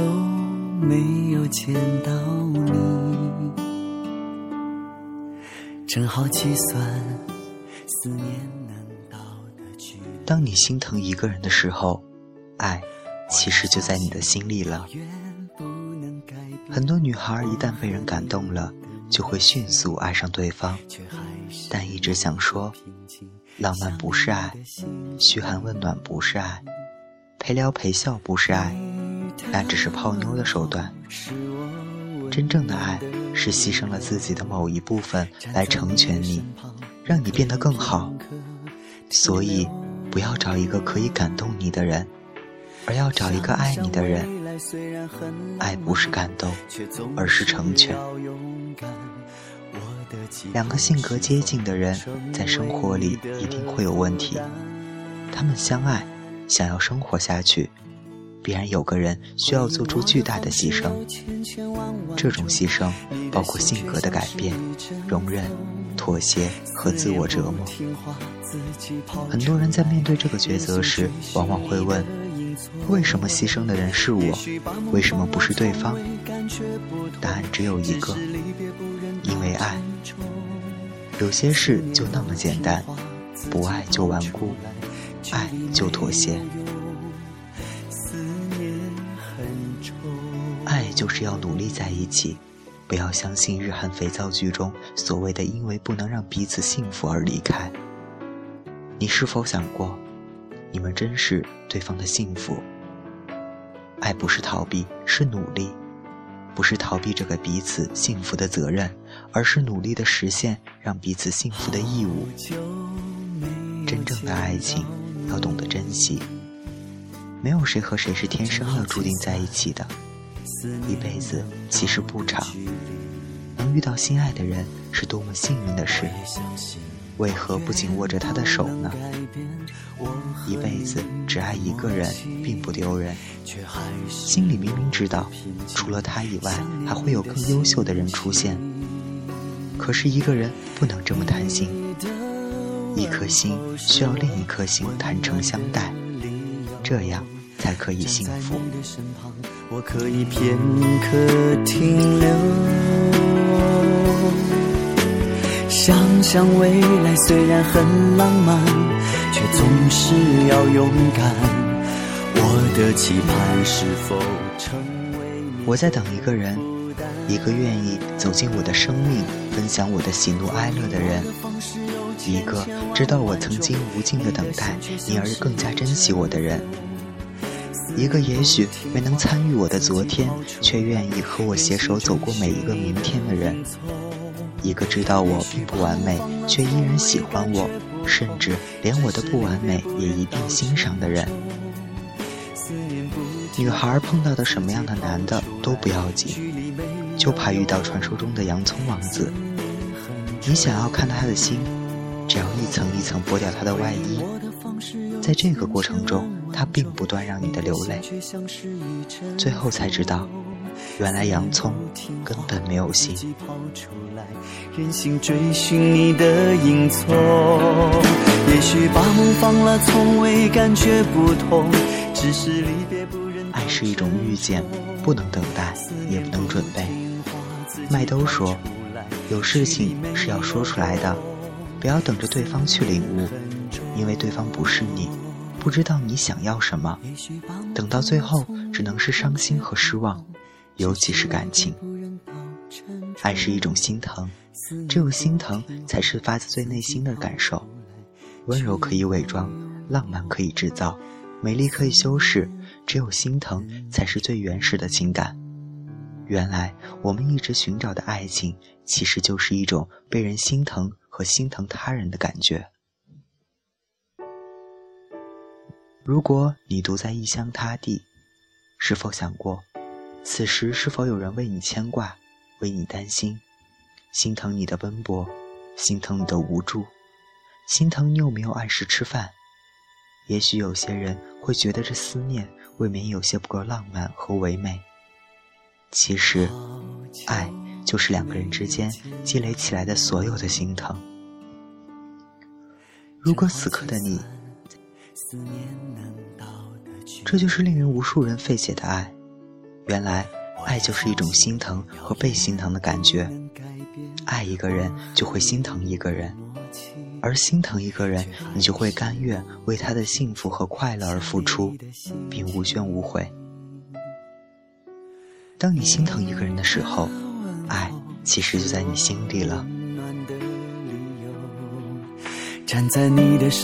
没有见到你，正好计算思念能到的距离。当你心疼一个人的时候，爱其实就在你的心里了。很多女孩一旦被人感动了，就会迅速爱上对方，但一直想说，浪漫不是爱，嘘寒问暖不是爱，陪聊陪笑不是爱，那只是泡妞的手段。真正的爱是牺牲了自己的某一部分来成全你，让你变得更好。所以，不要找一个可以感动你的人，而要找一个爱你的人。爱不是感动，而是成全。两个性格接近的人，在生活里一定会有问题。他们相爱，想要生活下去，必然有个人需要做出巨大的牺牲。这种牺牲包括性格的改变、容忍、妥协和自我折磨。很多人在面对这个抉择时，往往会问。为什么牺牲的人是我？为什么不是对方？答案只有一个：因为爱。有些事就那么简单，不爱就顽固，爱就妥协。就是要努力在一起，不要相信日韩肥皂剧中所谓的“因为不能让彼此幸福而离开”。你是否想过？你们真是对方的幸福。爱不是逃避，是努力；不是逃避这个彼此幸福的责任，而是努力的实现让彼此幸福的义务。真正的爱情要懂得珍惜。没有谁和谁是天生要注定在一起的，一辈子其实不长。能遇到心爱的人是多么幸运的事。为何不紧握着他的手呢？一辈子只爱一个人，并不丢人。心里明明知道，除了他以外，还会有更优秀的人出现。可是一个人不能这么贪心，一颗心需要另一颗心坦诚相待，这样才可以幸福。我可以片刻停留。想想未来虽然很浪漫，却总是要勇敢。我的期盼是否成为我在等一个人，一个愿意走进我的生命，分享我的喜怒哀乐的人，一个知道我曾经无尽的等待，因而更加珍惜我的人，一个也许没能参与我的昨天，却愿意和我携手走过每一个明天的人。一个知道我并不完美，却依然喜欢我，甚至连我的不完美也一定欣赏的人。女孩碰到的什么样的男的都不要紧，就怕遇到传说中的洋葱王子。你想要看他的心，只要一层一层剥掉他的外衣，在这个过程中，他并不断让你的流泪，最后才知道。原来洋葱根本没有心。任性追寻你的影踪，也许把梦放了，从未感觉不同。只是离别不忍。爱是一种遇见，不能等待，也不能准备。麦兜说，有事情是要说出来的，不要等着对方去领悟，因为对方不是你，不知道你想要什么，等到最后只能是伤心和失望。尤其是感情，爱是一种心疼，只有心疼才是发自最内心的感受。温柔可以伪装，浪漫可以制造，美丽可以修饰，只有心疼才是最原始的情感。原来我们一直寻找的爱情，其实就是一种被人心疼和心疼他人的感觉。如果你独在异乡他地，是否想过？此时是否有人为你牵挂，为你担心，心疼你的奔波，心疼你的无助，心疼你有没有按时吃饭？也许有些人会觉得这思念未免有些不够浪漫和唯美。其实，爱就是两个人之间积累起来的所有的心疼。如果此刻的你，这就是令人无数人费解的爱。原来，爱就是一种心疼和被心疼的感觉。爱一个人就会心疼一个人，而心疼一个人，你就会甘愿为他的幸福和快乐而付出，并无怨无悔。当你心疼一个人的时候，爱其实就在你心底了。站在你的身